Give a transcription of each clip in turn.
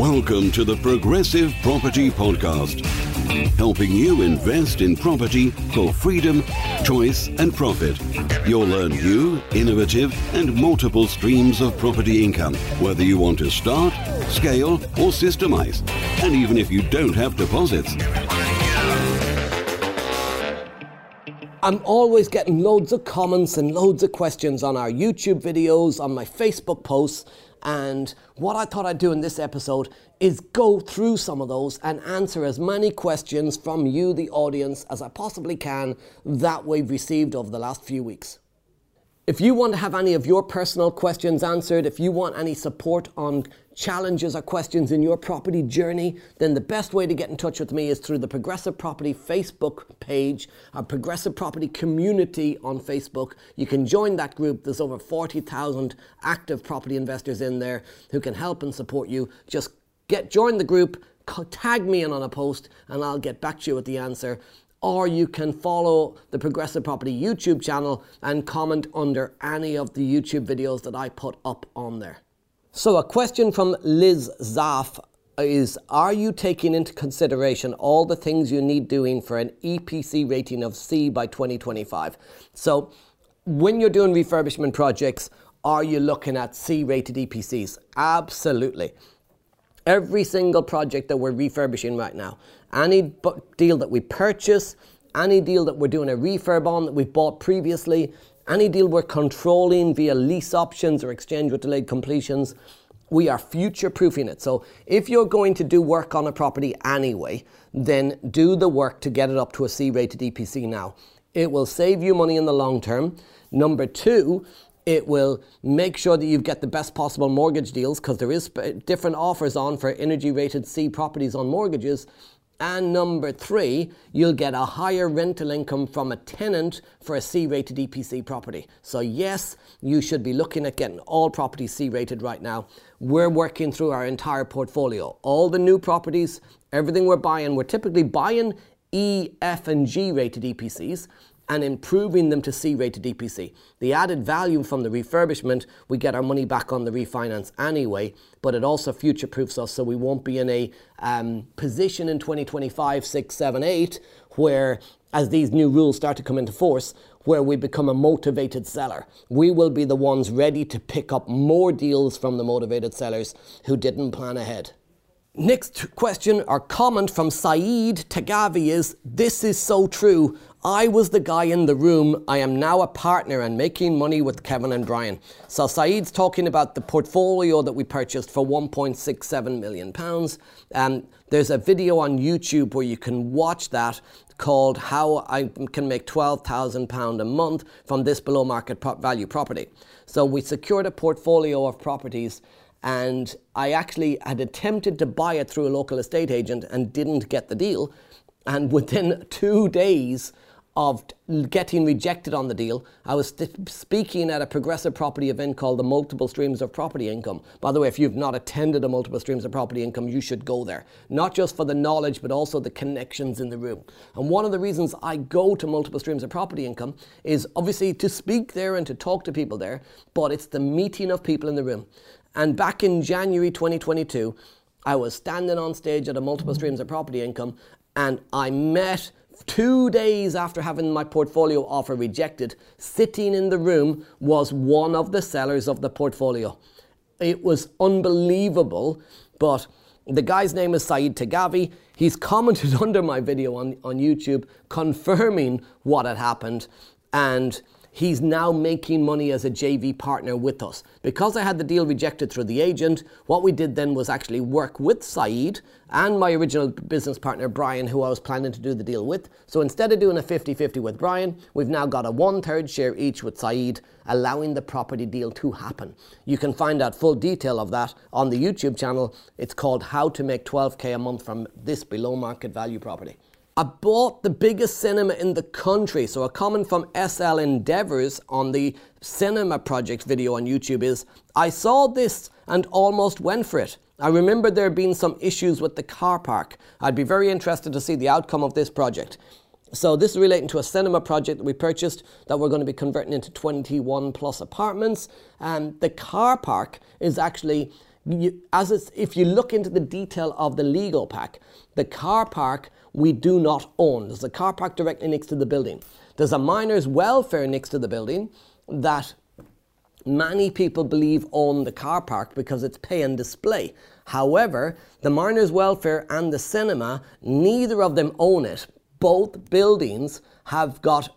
Welcome to the Progressive Property Podcast, helping you invest in property for freedom, choice, and profit. You'll learn new, innovative, and multiple streams of property income, whether you want to start, scale, or systemize, and even if you don't have deposits. I'm always getting loads of comments and loads of questions on our YouTube videos, on my Facebook posts, and what I thought I'd do in this episode is go through some of those and answer as many questions from you, the audience, as I possibly can that we've received over the last few weeks. If you want to have any of your personal questions answered, if you want any support on challenges or questions in your property journey, then the best way to get in touch with me is through the Progressive Property Facebook page, our Progressive Property community on Facebook. You can join that group. There's over 40,000 active property investors in there who can help and support you. Just get join the group, tag me in on a post, and I'll get back to you with the answer or you can follow the Progressive Property YouTube channel and comment under any of the YouTube videos that I put up on there. So, a question from Liz Zaff is Are you taking into consideration all the things you need doing for an EPC rating of C by 2025? So, when you're doing refurbishment projects, are you looking at C rated EPCs? Absolutely. Every single project that we're refurbishing right now, any deal that we purchase, any deal that we're doing a refurb on that we've bought previously, any deal we're controlling via lease options or exchange with delayed completions, we are future proofing it. So if you're going to do work on a property anyway, then do the work to get it up to a C rated EPC now. It will save you money in the long term. Number two, it will make sure that you get the best possible mortgage deals because there is different offers on for energy rated C properties on mortgages. And number three, you'll get a higher rental income from a tenant for a C rated EPC property. So, yes, you should be looking at getting all properties C rated right now. We're working through our entire portfolio. All the new properties, everything we're buying, we're typically buying E, F, and G rated EPCs and improving them to C rated EPC. The added value from the refurbishment, we get our money back on the refinance anyway, but it also future proofs us so we won't be in a um, position in 2025, 6, 7, 8 where, as these new rules start to come into force, where we become a motivated seller. We will be the ones ready to pick up more deals from the motivated sellers who didn't plan ahead. Next question or comment from Saeed Tagavi is This is so true. I was the guy in the room. I am now a partner and making money with Kevin and Brian. So Saeed's talking about the portfolio that we purchased for 1.67 million pounds. And there's a video on YouTube where you can watch that called How I Can Make 12,000 pound a month from this below market value property. So we secured a portfolio of properties and I actually had attempted to buy it through a local estate agent and didn't get the deal. And within two days, of getting rejected on the deal. I was speaking at a progressive property event called the Multiple Streams of Property Income. By the way, if you've not attended a Multiple Streams of Property Income, you should go there. Not just for the knowledge, but also the connections in the room. And one of the reasons I go to Multiple Streams of Property Income is obviously to speak there and to talk to people there, but it's the meeting of people in the room. And back in January 2022, I was standing on stage at a Multiple Streams of Property Income and I met two days after having my portfolio offer rejected, sitting in the room was one of the sellers of the portfolio. It was unbelievable, but the guy's name is Saeed Tagavi. He's commented under my video on, on YouTube confirming what had happened and he's now making money as a JV partner with us. Because I had the deal rejected through the agent, what we did then was actually work with Saeed and my original business partner Brian, who I was planning to do the deal with. So instead of doing a 50 50 with Brian, we've now got a one third share each with Saeed, allowing the property deal to happen. You can find out full detail of that on the YouTube channel. It's called How to Make 12K a Month from This Below Market Value Property. I bought the biggest cinema in the country. So, a comment from SL Endeavors on the cinema project video on YouTube is I saw this and almost went for it. I remember there being some issues with the car park. I'd be very interested to see the outcome of this project. So this is relating to a cinema project that we purchased that we're going to be converting into 21 plus apartments. And the car park is actually as if you look into the detail of the legal pack, the car park we do not own. There's a car park directly next to the building. There's a miners' welfare next to the building that many people believe own the car park because it's pay and display. However, the miners' welfare and the cinema, neither of them own it. Both buildings have got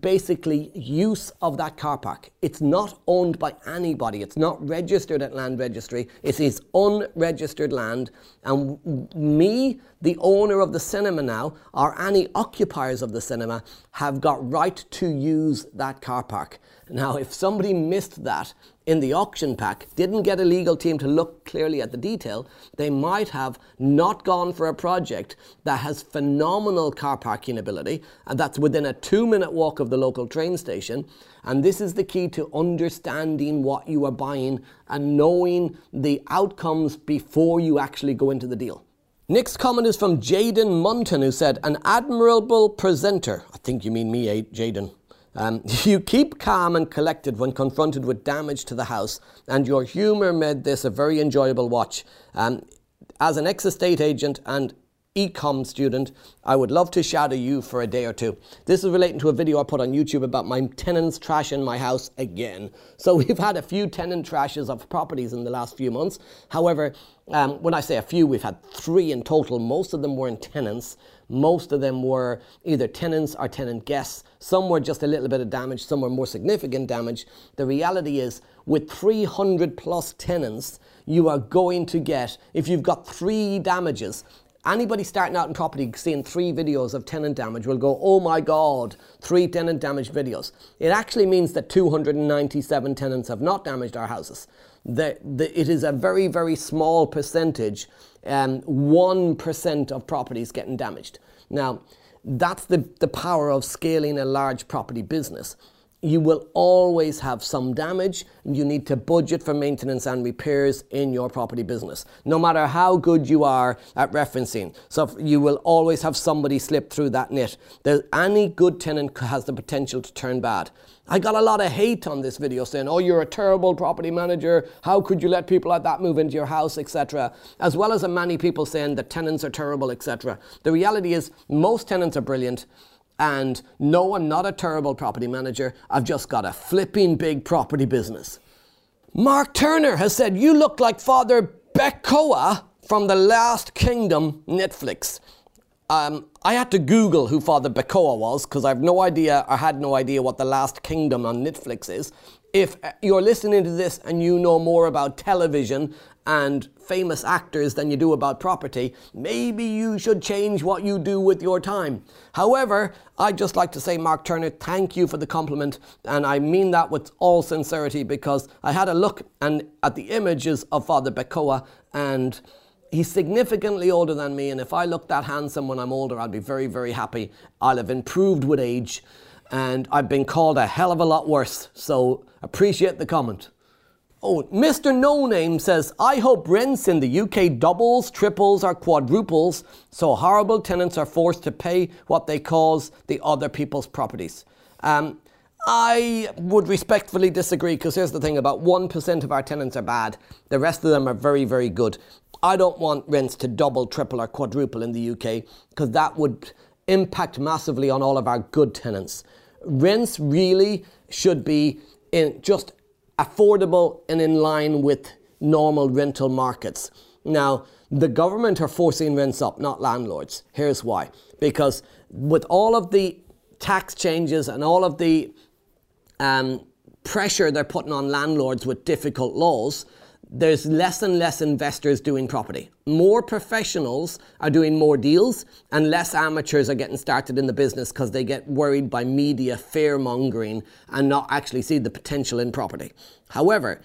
basically use of that car park. It's not owned by anybody. It's not registered at land registry. It is unregistered land. And me, the owner of the cinema now, or any occupiers of the cinema, have got right to use that car park. Now, if somebody missed that in the auction pack, didn't get a legal team to look clearly at the detail, they might have not gone for a project that has phenomenal car parking ability and that's within a two minute walk of the local train station. And this is the key to understanding what you are buying and knowing the outcomes before you actually go into the deal. Next comment is from Jaden Munton, who said, An admirable presenter. I think you mean me, eh, Jaden. Um, you keep calm and collected when confronted with damage to the house, and your humour made this a very enjoyable watch. Um, as an ex estate agent and ecom student, I would love to shadow you for a day or two. This is relating to a video I put on YouTube about my tenants trashing my house again. So we've had a few tenant trashes of properties in the last few months. However, um, when I say a few, we've had three in total. Most of them weren't tenants. Most of them were either tenants or tenant guests. Some were just a little bit of damage, some were more significant damage. The reality is, with 300 plus tenants, you are going to get, if you've got three damages, Anybody starting out in property seeing three videos of tenant damage will go, oh my God, three tenant damage videos. It actually means that 297 tenants have not damaged our houses. The, the, it is a very, very small percentage, um, 1% of properties getting damaged. Now, that's the, the power of scaling a large property business you will always have some damage. You need to budget for maintenance and repairs in your property business, no matter how good you are at referencing. So you will always have somebody slip through that net. There's, any good tenant has the potential to turn bad. I got a lot of hate on this video saying, oh, you're a terrible property manager. How could you let people like that move into your house, etc. As well as many people saying that tenants are terrible, etc. The reality is most tenants are brilliant. And no, I'm not a terrible property manager. I've just got a flipping big property business. Mark Turner has said, You look like Father Beocca from The Last Kingdom Netflix. Um, I had to Google who Father Beocca was because I have no idea, I had no idea what The Last Kingdom on Netflix is. If you're listening to this and you know more about television and famous actors than you do about property, maybe you should change what you do with your time. However, I'd just like to say, Mark Turner, thank you for the compliment, and I mean that with all sincerity because I had a look and at the images of Father Beocca and he's significantly older than me, and if I look that handsome when I'm older, I'll be very, very happy. I'll have improved with age, and I've been called a hell of a lot worse, so appreciate the comment. Oh, Mr. No Name says, I hope rents in the UK doubles, triples, or quadruples so horrible tenants are forced to pay what they cause the other people's properties. Um, I would respectfully disagree because here's the thing about 1% of our tenants are bad, the rest of them are very, very good. I don't want rents to double, triple, or quadruple in the UK because that would impact massively on all of our good tenants. Rents really should be in just affordable and in line with normal rental markets. Now, the government are forcing rents up, not landlords. Here's why. Because with all of the tax changes and all of the um, pressure they're putting on landlords with difficult laws, there's less and less investors doing property. More professionals are doing more deals, and less amateurs are getting started in the business because they get worried by media fear mongering and not actually see the potential in property. However,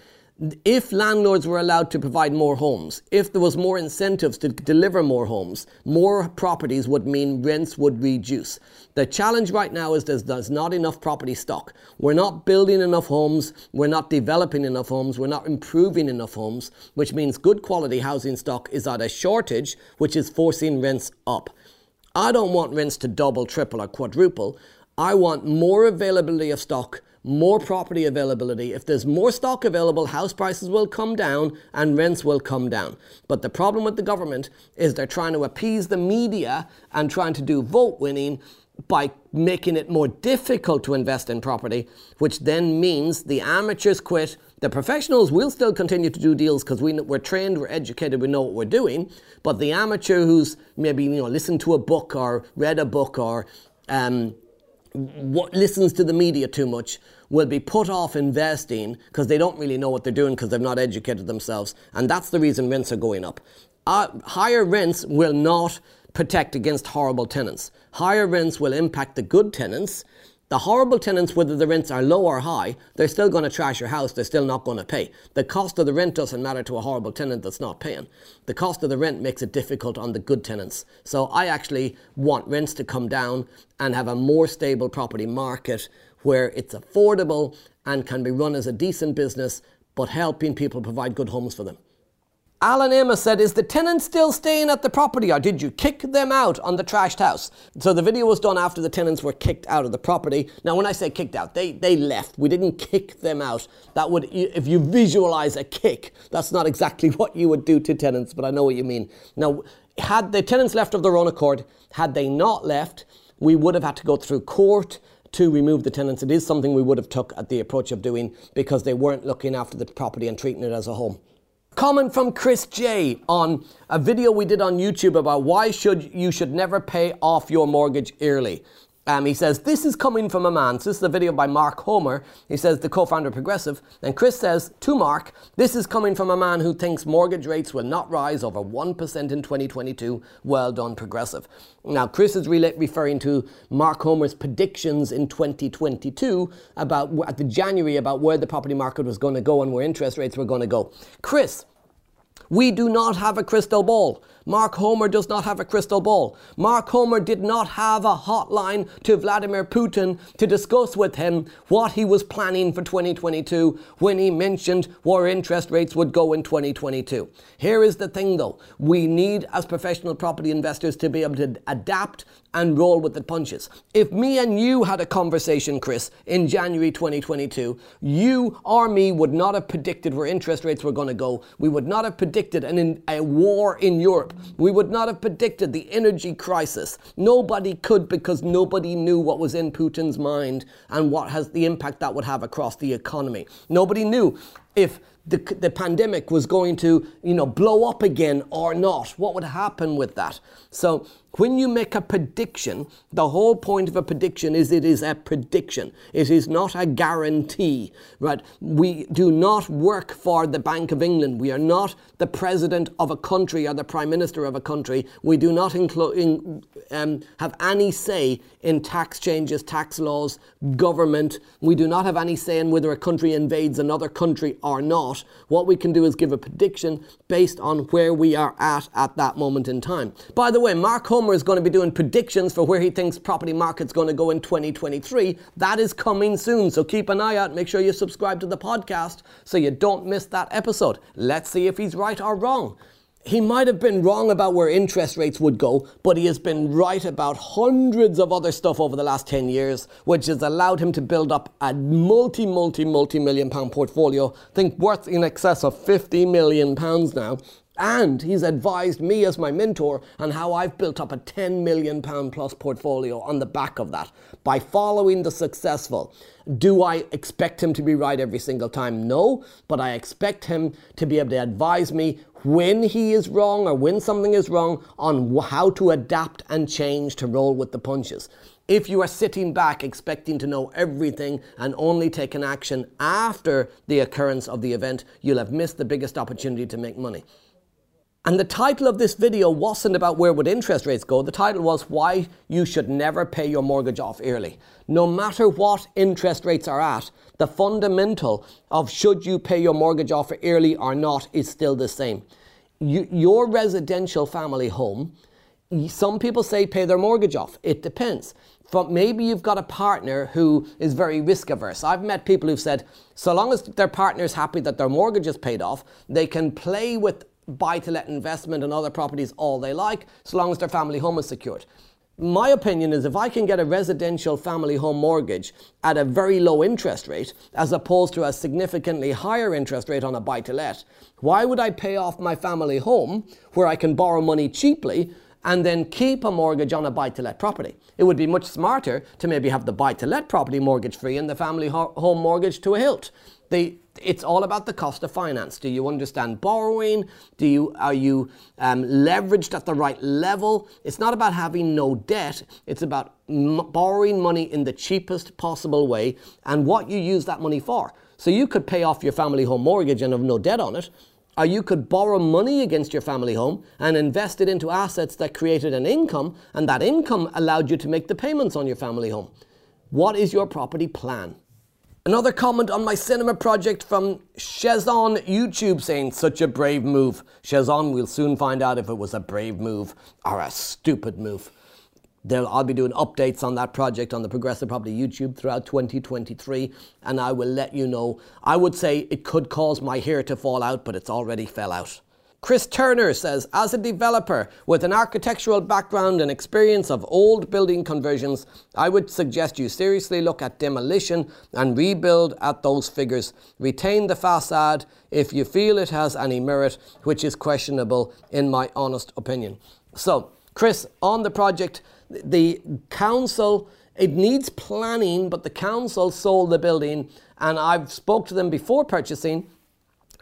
if landlords were allowed to provide more homes, if there was more incentives to deliver more homes, more properties would mean rents would reduce. The challenge right now is there's, there's not enough property stock. We're not building enough homes, we're not developing enough homes, we're not improving enough homes, which means good quality housing stock is at a shortage, which is forcing rents up. I don't want rents to double, triple, or quadruple. I want more availability of stock more property availability. If there's more stock available, house prices will come down and rents will come down. But the problem with the government is they're trying to appease the media and trying to do vote winning by making it more difficult to invest in property, which then means the amateurs quit. The professionals will still continue to do deals because we, we're trained, we're educated, we know what we're doing. But the amateur who's maybe you know listened to a book or read a book or um, what listens to the media too much will be put off investing because they don't really know what they're doing because they've not educated themselves. And that's the reason rents are going up. Uh, higher rents will not protect against horrible tenants. Higher rents will impact the good tenants. The horrible tenants, whether the rents are low or high, they're still going to trash your house. They're still not going to pay. The cost of the rent doesn't matter to a horrible tenant that's not paying. The cost of the rent makes it difficult on the good tenants. So I actually want rents to come down and have a more stable property market where it's affordable and can be run as a decent business, but helping people provide good homes for them. Alan Amos said, Is the tenant still staying at the property or did you kick them out on the trashed house? So the video was done after the tenants were kicked out of the property. Now, when I say kicked out, they, they left. We didn't kick them out. That would, if you visualize a kick, that's not exactly what you would do to tenants, but I know what you mean. Now, had the tenants left of their own accord, had they not left, we would have had to go through court to remove the tenants. It is something we would have took at the approach of doing because they weren't looking after the property and treating it as a home. Comment from Chris J on a video we did on YouTube about why should you should never pay off your mortgage early. Um, he says, This is coming from a man. So this is a video by Mark Homer. He says, the co founder of Progressive. And Chris says to Mark, This is coming from a man who thinks mortgage rates will not rise over 1% in 2022. Well done, Progressive. Now, Chris is re- referring to Mark Homer's predictions in 2022 about at the January about where the property market was going to go and where interest rates were going to go. Chris, we do not have a crystal ball. Mark Homer does not have a crystal ball. Mark Homer did not have a hotline to Vladimir Putin to discuss with him what he was planning for 2022 when he mentioned where interest rates would go in 2022. Here is the thing though we need, as professional property investors, to be able to adapt and roll with the punches. If me and you had a conversation, Chris, in January 2022, you or me would not have predicted where interest rates were going to go. We would not have predicted an, a war in Europe. We would not have predicted the energy crisis. Nobody could because nobody knew what was in Putin's mind and what has the impact that would have across the economy. Nobody knew if the, the pandemic was going to, you know, blow up again or not. What would happen with that? So when you make a prediction, the whole point of a prediction is it is a prediction. It is not a guarantee, right? We do not work for the Bank of England. We are not the president of a country or the prime minister of a country. We do not inclu- in, um, have any say in tax changes, tax laws, government. We do not have any say in whether a country invades another country or not. What we can do is give a prediction based on where we are at at that moment in time. By the way, Mark Homer is going to be doing predictions for where he thinks property market's going to go in 2023. That is coming soon, so keep an eye out. Make sure you subscribe to the podcast so you don't miss that episode. Let's see if he's right or wrong he might have been wrong about where interest rates would go, but he has been right about hundreds of other stuff over the last 10 years, which has allowed him to build up a multi, multi, multi million pound portfolio, I think worth in excess of 50 million pounds now. And he's advised me as my mentor on how I've built up a 10 million pound plus portfolio on the back of that by following the successful. Do I expect him to be right every single time? No, but I expect him to be able to advise me when he is wrong or when something is wrong on how to adapt and change to roll with the punches. If you are sitting back expecting to know everything and only take an action after the occurrence of the event, you'll have missed the biggest opportunity to make money. And the title of this video wasn't about where would interest rates go. The title was why you should never pay your mortgage off early. No matter what interest rates are at, the fundamental of should you pay your mortgage off early or not is still the same. You, your residential family home, some people say pay their mortgage off. It depends. But maybe you've got a partner who is very risk averse. I've met people who've said, so long as their partner is happy that their mortgage is paid off, they can play with buy to let investment and other properties all they like, so long as their family home is secured. my opinion is if I can get a residential family home mortgage at a very low interest rate, as opposed to a significantly higher interest rate on a buy to let, why would I pay off my family home where I can borrow money cheaply and then keep a mortgage on a buy to let property? It would be much smarter to maybe have the buy to let property mortgage free and the family ho- home mortgage to a hilt. The, it's all about the cost of finance. Do you understand borrowing? Do you are you um, leveraged at the right level? It's not about having no debt. It's about m- borrowing money in the cheapest possible way and what you use that money for. So you could pay off your family home mortgage and have no debt on it, or you could borrow money against your family home and invest it into assets that created an income, and that income allowed you to make the payments on your family home. What is your property plan? Another comment on my cinema project from Shezon YouTube saying, such a brave move. Shezon, we'll soon find out if it was a brave move or a stupid move. I'll be doing updates on that project on the Progressive Property YouTube throughout 2023, and I will let you know. I would say it could cause my hair to fall out, but it's already fell out. Chris Turner says, as a developer with an architectural background and experience of old building conversions, I would suggest you seriously look at demolition and rebuild at those figures. Retain the facade if you feel it has any merit, which is questionable in my honest opinion. So, Chris, on the project, the council, it needs planning, but the council sold the building and I've spoke to them before purchasing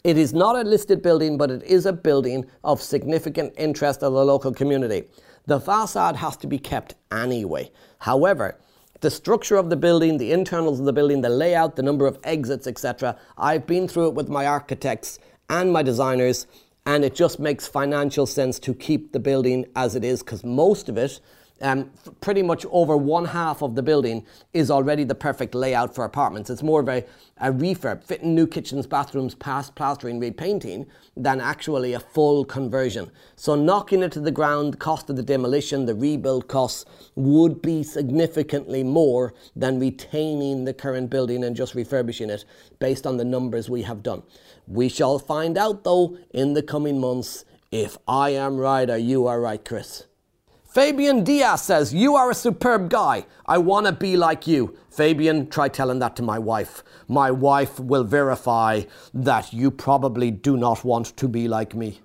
it is not a listed building, but it is a building of significant interest to the local community. The facade has to be kept anyway. However, the structure of the building, the internals of the building, the layout, the number of exits, etc., I've been through it with my architects and my designers, and it just makes financial sense to keep the building as it is because most of it um, pretty much over one half of the building is already the perfect layout for apartments. It's more of a, a refurb, fitting new kitchens, bathrooms, past plastering, repainting, than actually a full conversion. So knocking it to the ground, the cost of the demolition, the rebuild costs would be significantly more than retaining the current building and just refurbishing it based on the numbers we have done. We shall find out though in the coming months if I am right or you are right, Chris. Fabian Diaz says, You are a superb guy. I want to be like you. Fabian, try telling that to my wife. My wife will verify that you probably do not want to be like me.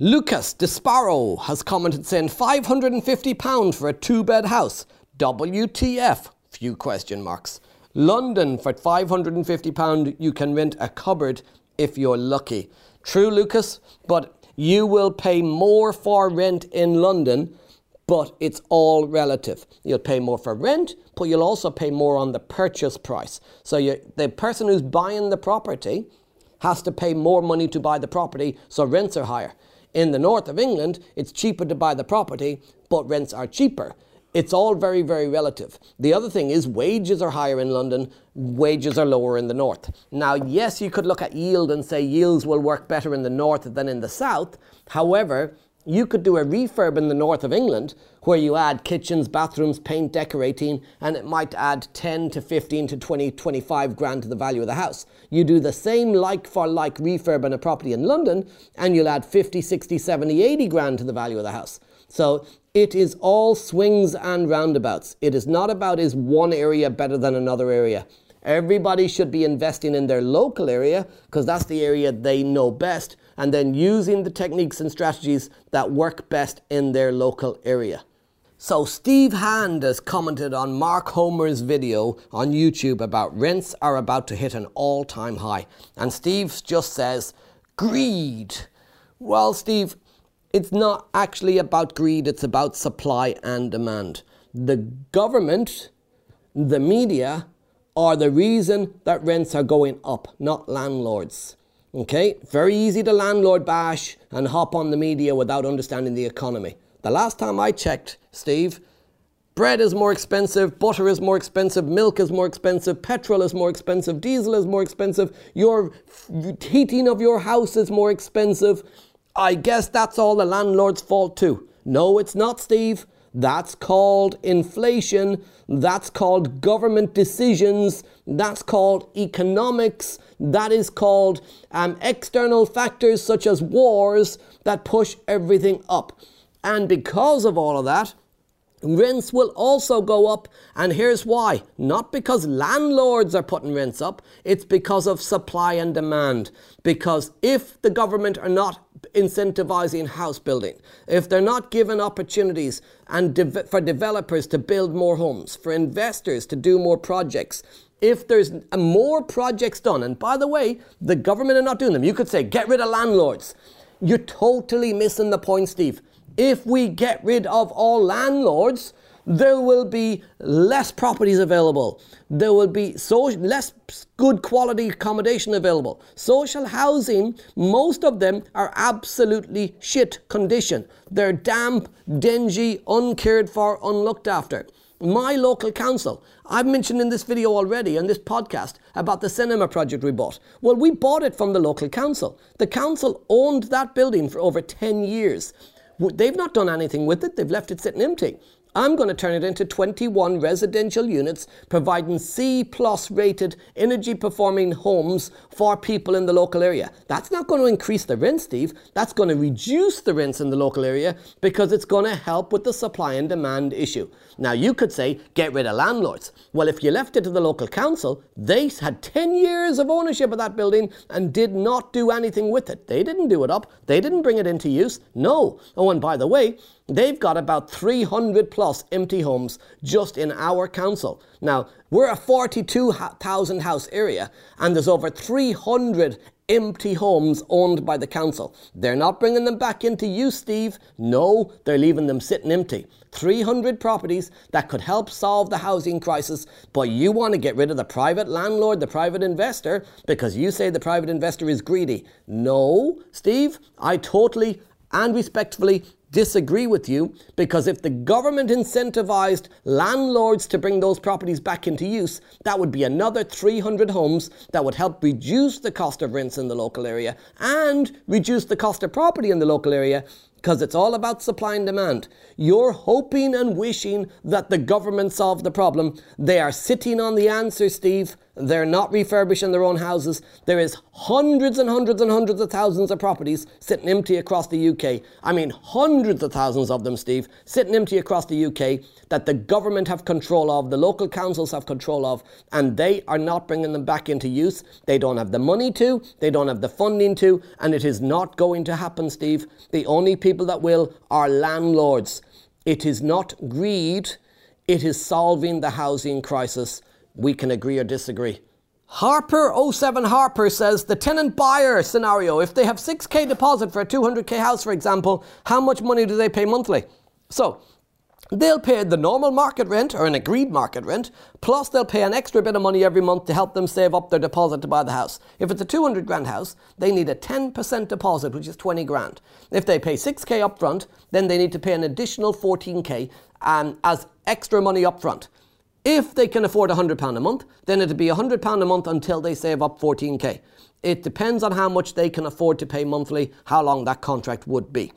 Lucas Disparrow has commented saying £550 for a two bed house. WTF? Few question marks. London, for £550, you can rent a cupboard if you're lucky. True, Lucas, but you will pay more for rent in London but it's all relative. You'll pay more for rent, but you'll also pay more on the purchase price. So you, the person who's buying the property has to pay more money to buy the property, so rents are higher. In the north of England, it's cheaper to buy the property, but rents are cheaper. It's all very, very relative. The other thing is wages are higher in London, wages are lower in the north. Now, yes, you could look at yield and say yields will work better in the north than in the south. However, you could do a refurb in the north of England where you add kitchens, bathrooms, paint, decorating, and it might add 10 to 15 to 20, 25 grand to the value of the house. You do the same like for like refurb on a property in London, and you'll add 50, 60, 70, 80 grand to the value of the house. So it is all swings and roundabouts. It is not about is one area better than another area. Everybody should be investing in their local area because that's the area they know best and then using the techniques and strategies that work best in their local area. So Steve Hand has commented on Mark Homer's video on YouTube about rents are about to hit an all-time high. And Steve just says, greed. Well, Steve, it's not actually about greed, it's about supply and demand. The government, the media, are the reason that rents are going up, not landlords. Okay, very easy to landlord bash and hop on the media without understanding the economy. The last time I checked, Steve, bread is more expensive, butter is more expensive, milk is more expensive, petrol is more expensive, diesel is more expensive, your heating of your house is more expensive. I guess that's all the landlord's fault too. No, it's not, Steve. That's called inflation. That's called government decisions. That's called economics. That is called um, external factors such as wars that push everything up. And because of all of that, Rents will also go up, and here's why. Not because landlords are putting rents up, it's because of supply and demand. Because if the government are not incentivizing house building, if they're not giving opportunities and de- for developers to build more homes, for investors to do more projects, if there's more projects done, and by the way, the government are not doing them, you could say, get rid of landlords. You're totally missing the point, Steve. If we get rid of all landlords, there will be less properties available. There will be so, less good quality accommodation available. Social housing, most of them are absolutely shit condition. They're damp, dingy, uncared for, unlooked after. My local council, I've mentioned in this video already, in this podcast, about the cinema project we bought. Well, we bought it from the local council. The council owned that building for over 10 years. They've not done anything with it, they've left it sitting empty. I'm going to turn it into 21 residential units providing C plus rated energy performing homes for people in the local area. That's not going to increase the rent, Steve. That's going to reduce the rents in the local area because it's going to help with the supply and demand issue. Now, you could say, get rid of landlords. Well, if you left it to the local council, they had 10 years of ownership of that building and did not do anything with it. They didn't do it up, they didn't bring it into use. No. Oh, and by the way, They've got about 300 plus empty homes just in our council. Now, we're a 42,000 house area and there's over 300 empty homes owned by the council. They're not bringing them back into use, Steve. No, they're leaving them sitting empty. 300 properties that could help solve the housing crisis, but you want to get rid of the private landlord, the private investor, because you say the private investor is greedy. No, Steve, I totally and respectfully disagree with you because if the government incentivized landlords to bring those properties back into use, that would be another 300 homes that would help reduce the cost of rents in the local area and reduce the cost of property in the local area because it's all about supply and demand. You're hoping and wishing that the government solve the problem. They are sitting on the answer, Steve. They're not refurbishing their own houses. There is hundreds and hundreds and hundreds of thousands of properties sitting empty across the UK. I mean, hundreds of thousands of them, Steve, sitting empty across the UK that the government have control of, the local councils have control of, and they are not bringing them back into use. They don't have the money to, they don't have the funding to, and it is not going to happen, Steve. The only people that will are landlords. It is not greed, it is solving the housing crisis. We can agree or disagree. Harper07 Harper says the tenant buyer scenario, if they have 6k deposit for a 200k house, for example, how much money do they pay monthly? So, They'll pay the normal market rent or an agreed market rent, plus they'll pay an extra bit of money every month to help them save up their deposit to buy the house. If it's a 200 grand house, they need a 10% deposit, which is 20 grand. If they pay 6k up front, then they need to pay an additional 14k um, as extra money up front. If they can afford £100 a month, then it'd be £100 a month until they save up 14k. It depends on how much they can afford to pay monthly, how long that contract would be.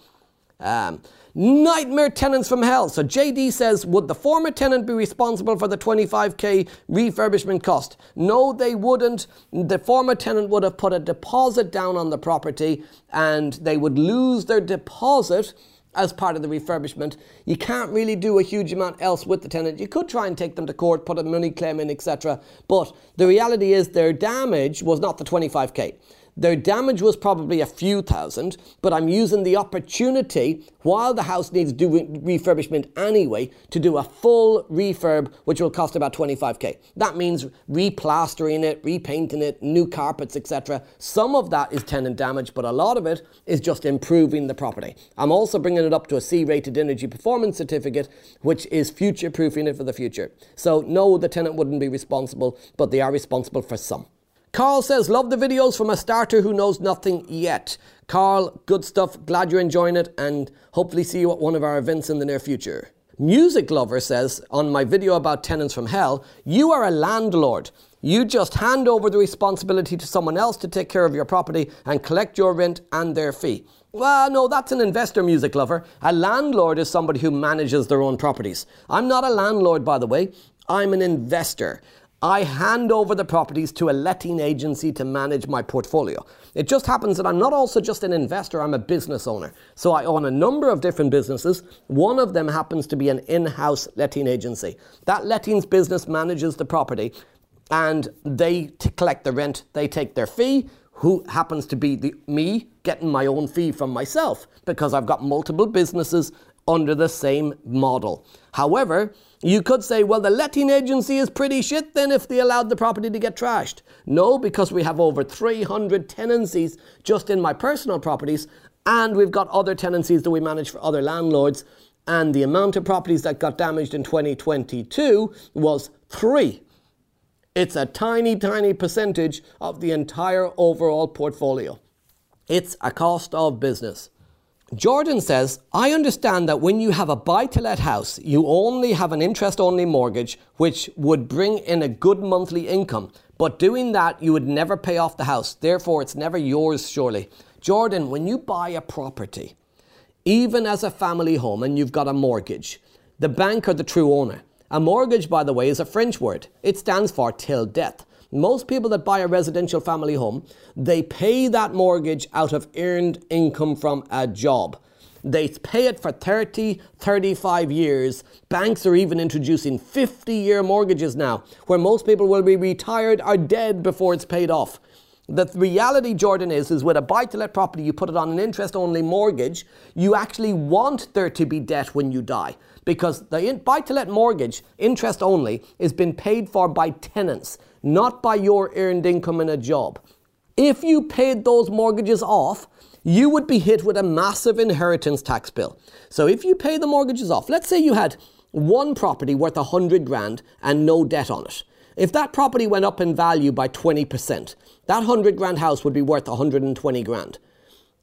Um, nightmare tenants from hell. So JD says, would the former tenant be responsible for the 25k refurbishment cost? No, they wouldn't. The former tenant would have put a deposit down on the property and they would lose their deposit as part of the refurbishment. You can't really do a huge amount else with the tenant. You could try and take them to court, put a money claim in, etc. But the reality is their damage was not the 25k. Their damage was probably a few thousand, but I'm using the opportunity while the house needs do refurbishment anyway to do a full refurb, which will cost about 25k. That means replastering it, repainting it, new carpets, etc. Some of that is tenant damage, but a lot of it is just improving the property. I'm also bringing it up to a C-rated energy performance certificate, which is future-proofing it for the future. So no, the tenant wouldn't be responsible, but they are responsible for some. Carl says, Love the videos from a starter who knows nothing yet. Carl, good stuff. Glad you're enjoying it and hopefully see you at one of our events in the near future. Music Lover says, on my video about tenants from hell, you are a landlord. You just hand over the responsibility to someone else to take care of your property and collect your rent and their fee. Well, no, that's an investor music lover. A landlord is somebody who manages their own properties. I'm not a landlord, by the way. I'm an investor. I hand over the properties to a letting agency to manage my portfolio. It just happens that I'm not also just an investor, I'm a business owner. So I own a number of different businesses. One of them happens to be an in house letting agency. That lettings business manages the property and they t- collect the rent, they take their fee. Who happens to be the, me getting my own fee from myself because I've got multiple businesses under the same model. However, you could say, well, the letting agency is pretty shit then if they allowed the property to get trashed. No, because we have over 300 tenancies just in my personal properties, and we've got other tenancies that we manage for other landlords. And the amount of properties that got damaged in 2022 was three. It's a tiny, tiny percentage of the entire overall portfolio. It's a cost of business. Jordan says, I understand that when you have a buy to let house, you only have an interest only mortgage, which would bring in a good monthly income. But doing that, you would never pay off the house. Therefore, it's never yours, surely. Jordan, when you buy a property, even as a family home and you've got a mortgage, the bank are the true owner. A mortgage, by the way, is a French word. It stands for till death. Most people that buy a residential family home, they pay that mortgage out of earned income from a job. They pay it for 30, 35 years. Banks are even introducing 50 year mortgages now, where most people will be retired or dead before it's paid off. The reality, Jordan, is, is with a buy to let property, you put it on an interest only mortgage, you actually want there to be debt when you die. Because the buy to let mortgage, interest only, is been paid for by tenants not by your earned income in a job. If you paid those mortgages off, you would be hit with a massive inheritance tax bill. So if you pay the mortgages off, let's say you had one property worth a hundred grand and no debt on it. If that property went up in value by 20%, that hundred grand house would be worth 120 grand.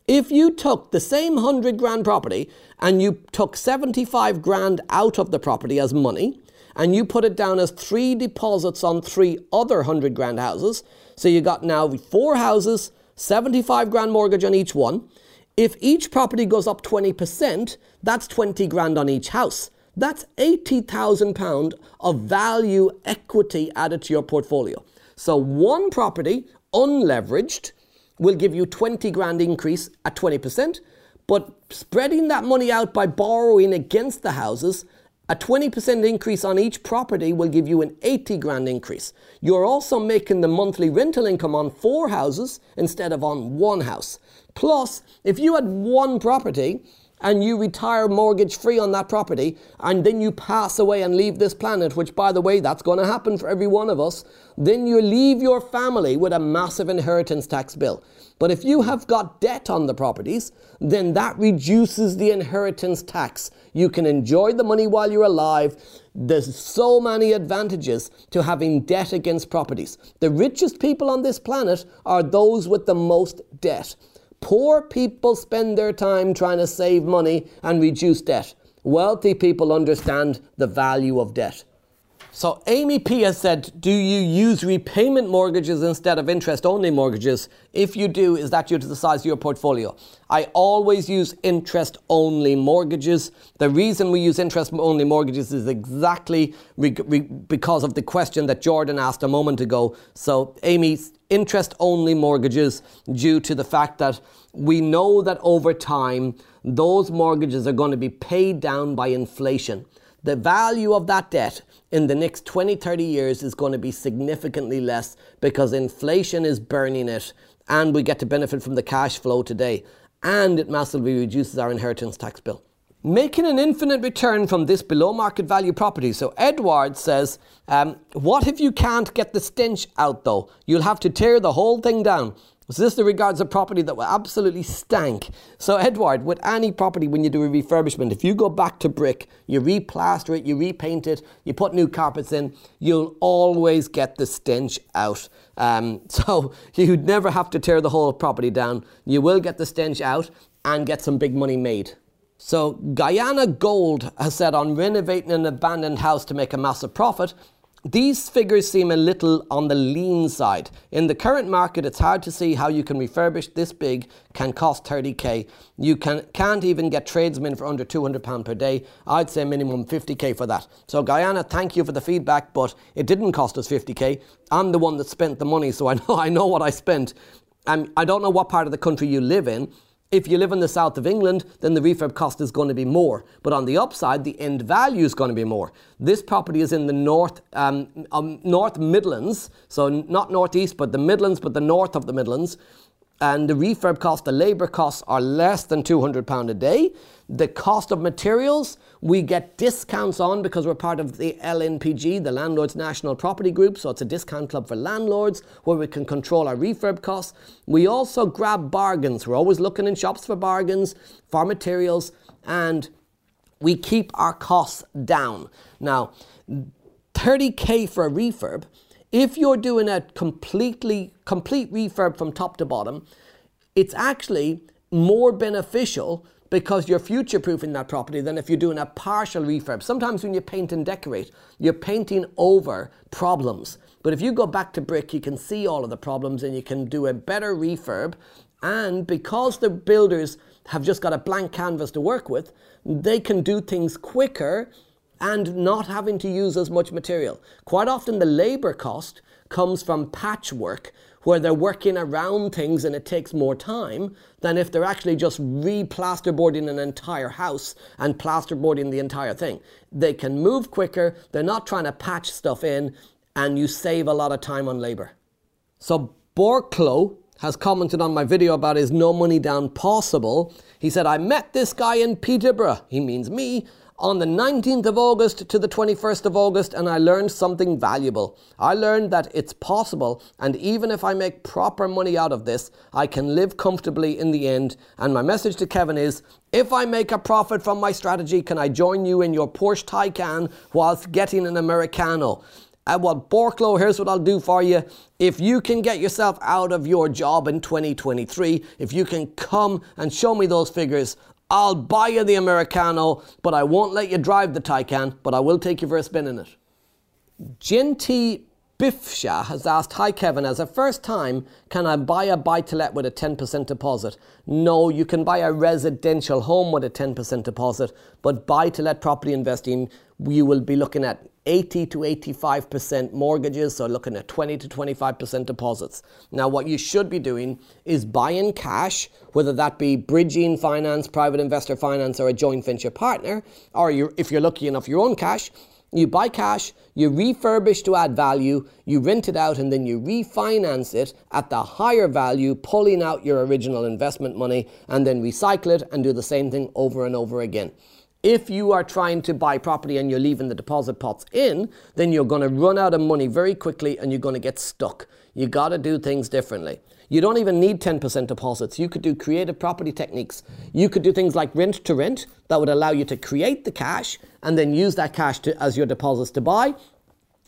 If you took the same hundred grand property and you took 75 grand out of the property as money, and you put it down as three deposits on three other 100 grand houses. So you got now four houses, 75 grand mortgage on each one. If each property goes up 20%, that's 20 grand on each house. That's 80,000 pound of value equity added to your portfolio. So one property unleveraged will give you 20 grand increase at 20%, but spreading that money out by borrowing against the houses a 20% increase on each property will give you an 80 grand increase. You're also making the monthly rental income on four houses instead of on one house. Plus, if you had one property and you retire mortgage free on that property, and then you pass away and leave this planet, which by the way, that's going to happen for every one of us, then you leave your family with a massive inheritance tax bill. But if you have got debt on the properties, then that reduces the inheritance tax. You can enjoy the money while you're alive. There's so many advantages to having debt against properties. The richest people on this planet are those with the most debt. Poor people spend their time trying to save money and reduce debt. Wealthy people understand the value of debt. So Amy P has said, do you use repayment mortgages instead of interest only mortgages? If you do, is that due to the size of your portfolio? I always use interest only mortgages. The reason we use interest only mortgages is exactly re- re- because of the question that Jordan asked a moment ago. So Amy's interest only mortgages due to the fact that we know that over time those mortgages are going to be paid down by inflation the value of that debt in the next 20, 30 years is going to be significantly less because inflation is burning it and we get to benefit from the cash flow today and it massively reduces our inheritance tax bill. Making an infinite return from this below market value property. So Edward says, um, what if you can't get the stench out though? You'll have to tear the whole thing down. So this is the regards a property that will absolutely stank. So Edward, with any property when you do a refurbishment, if you go back to brick, you replaster it, you repaint it, you put new carpets in, you'll always get the stench out. Um, so you'd never have to tear the whole property down. You will get the stench out and get some big money made. So Guyana Gold has said on renovating an abandoned house to make a massive profit, these figures seem a little on the lean side. In the current market, it's hard to see how you can refurbish this big can cost 30k. You can, can't even get tradesmen for under 200 pound per day. I'd say minimum 50k for that. So Guyana, thank you for the feedback, but it didn't cost us 50k. I'm the one that spent the money, so I know I know what I spent. Um, I don't know what part of the country you live in. If you live in the south of England, then the refurb cost is going to be more. But on the upside, the end value is going to be more. This property is in the north, um, um, North Midlands, so not northeast, but the Midlands, but the north of the Midlands and the refurb cost, the labour costs are less than £200 a day. The cost of materials, we get discounts on because we're part of the LNPG, the Landlords National Property Group, so it's a discount club for landlords where we can control our refurb costs. We also grab bargains. We're always looking in shops for bargains, for materials, and we keep our costs down. Now, 30k for a refurb if you're doing a completely complete refurb from top to bottom, it's actually more beneficial because you're future proofing that property than if you're doing a partial refurb. Sometimes when you paint and decorate, you're painting over problems. But if you go back to brick, you can see all of the problems and you can do a better refurb. And because the builders have just got a blank canvas to work with, they can do things quicker and not having to use as much material. Quite often, the labour cost comes from patchwork, where they're working around things and it takes more time than if they're actually just re-plasterboarding an entire house and plasterboarding the entire thing. They can move quicker, they're not trying to patch stuff in, and you save a lot of time on labour. So Borklow has commented on my video about his no money down possible. He said, I met this guy in Peterborough, he means me, on the 19th of August to the 21st of August, and I learned something valuable. I learned that it's possible, and even if I make proper money out of this, I can live comfortably in the end. And my message to Kevin is if I make a profit from my strategy, can I join you in your Porsche Taycan whilst getting an Americano? Uh, well, Borklow, here's what I'll do for you. If you can get yourself out of your job in 2023, if you can come and show me those figures, I'll buy you the Americano, but I won't let you drive the Taycan, but I will take you for a spin in it. Jinty Bifsha has asked, Hi Kevin, as a first time, can I buy a buy to let with a 10% deposit? No, you can buy a residential home with a 10% deposit, but buy to let property investing, you will be looking at 80 to 85% mortgages, so looking at 20 to 25% deposits. Now, what you should be doing is buying cash, whether that be bridging finance, private investor finance, or a joint venture partner, or you if you're lucky enough, your own cash, you buy cash, you refurbish to add value, you rent it out, and then you refinance it at the higher value, pulling out your original investment money, and then recycle it and do the same thing over and over again. If you are trying to buy property and you're leaving the deposit pots in, then you're going to run out of money very quickly and you're going to get stuck. You got to do things differently. You don't even need 10% deposits. You could do creative property techniques. You could do things like rent to rent that would allow you to create the cash and then use that cash to, as your deposits to buy.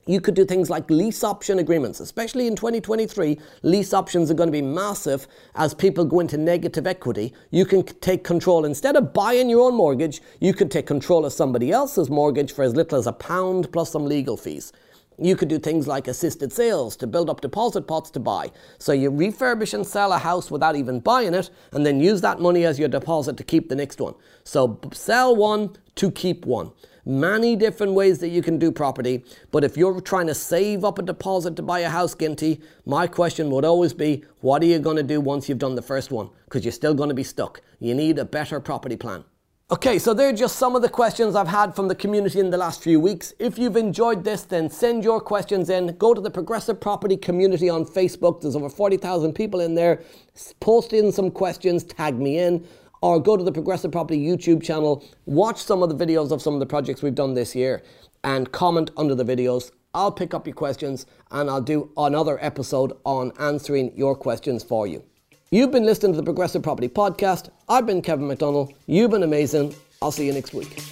You could do things like lease option agreements, especially in 2023. Lease options are going to be massive as people go into negative equity. You can take control. Instead of buying your own mortgage, you could take control of somebody else's mortgage for as little as a pound plus some legal fees. You could do things like assisted sales to build up deposit pots to buy. So you refurbish and sell a house without even buying it, and then use that money as your deposit to keep the next one. So sell one to keep one. Many different ways that you can do property, but if you're trying to save up a deposit to buy a house, Ginty, my question would always be what are you going to do once you've done the first one? Because you're still going to be stuck. You need a better property plan. Okay, so they're just some of the questions I've had from the community in the last few weeks. If you've enjoyed this, then send your questions in. Go to the Progressive Property community on Facebook. There's over 40,000 people in there. Post in some questions, tag me in, or go to the Progressive Property YouTube channel. Watch some of the videos of some of the projects we've done this year and comment under the videos. I'll pick up your questions and I'll do another episode on answering your questions for you. You've been listening to the Progressive Property Podcast. I've been Kevin McDonnell. You've been amazing. I'll see you next week.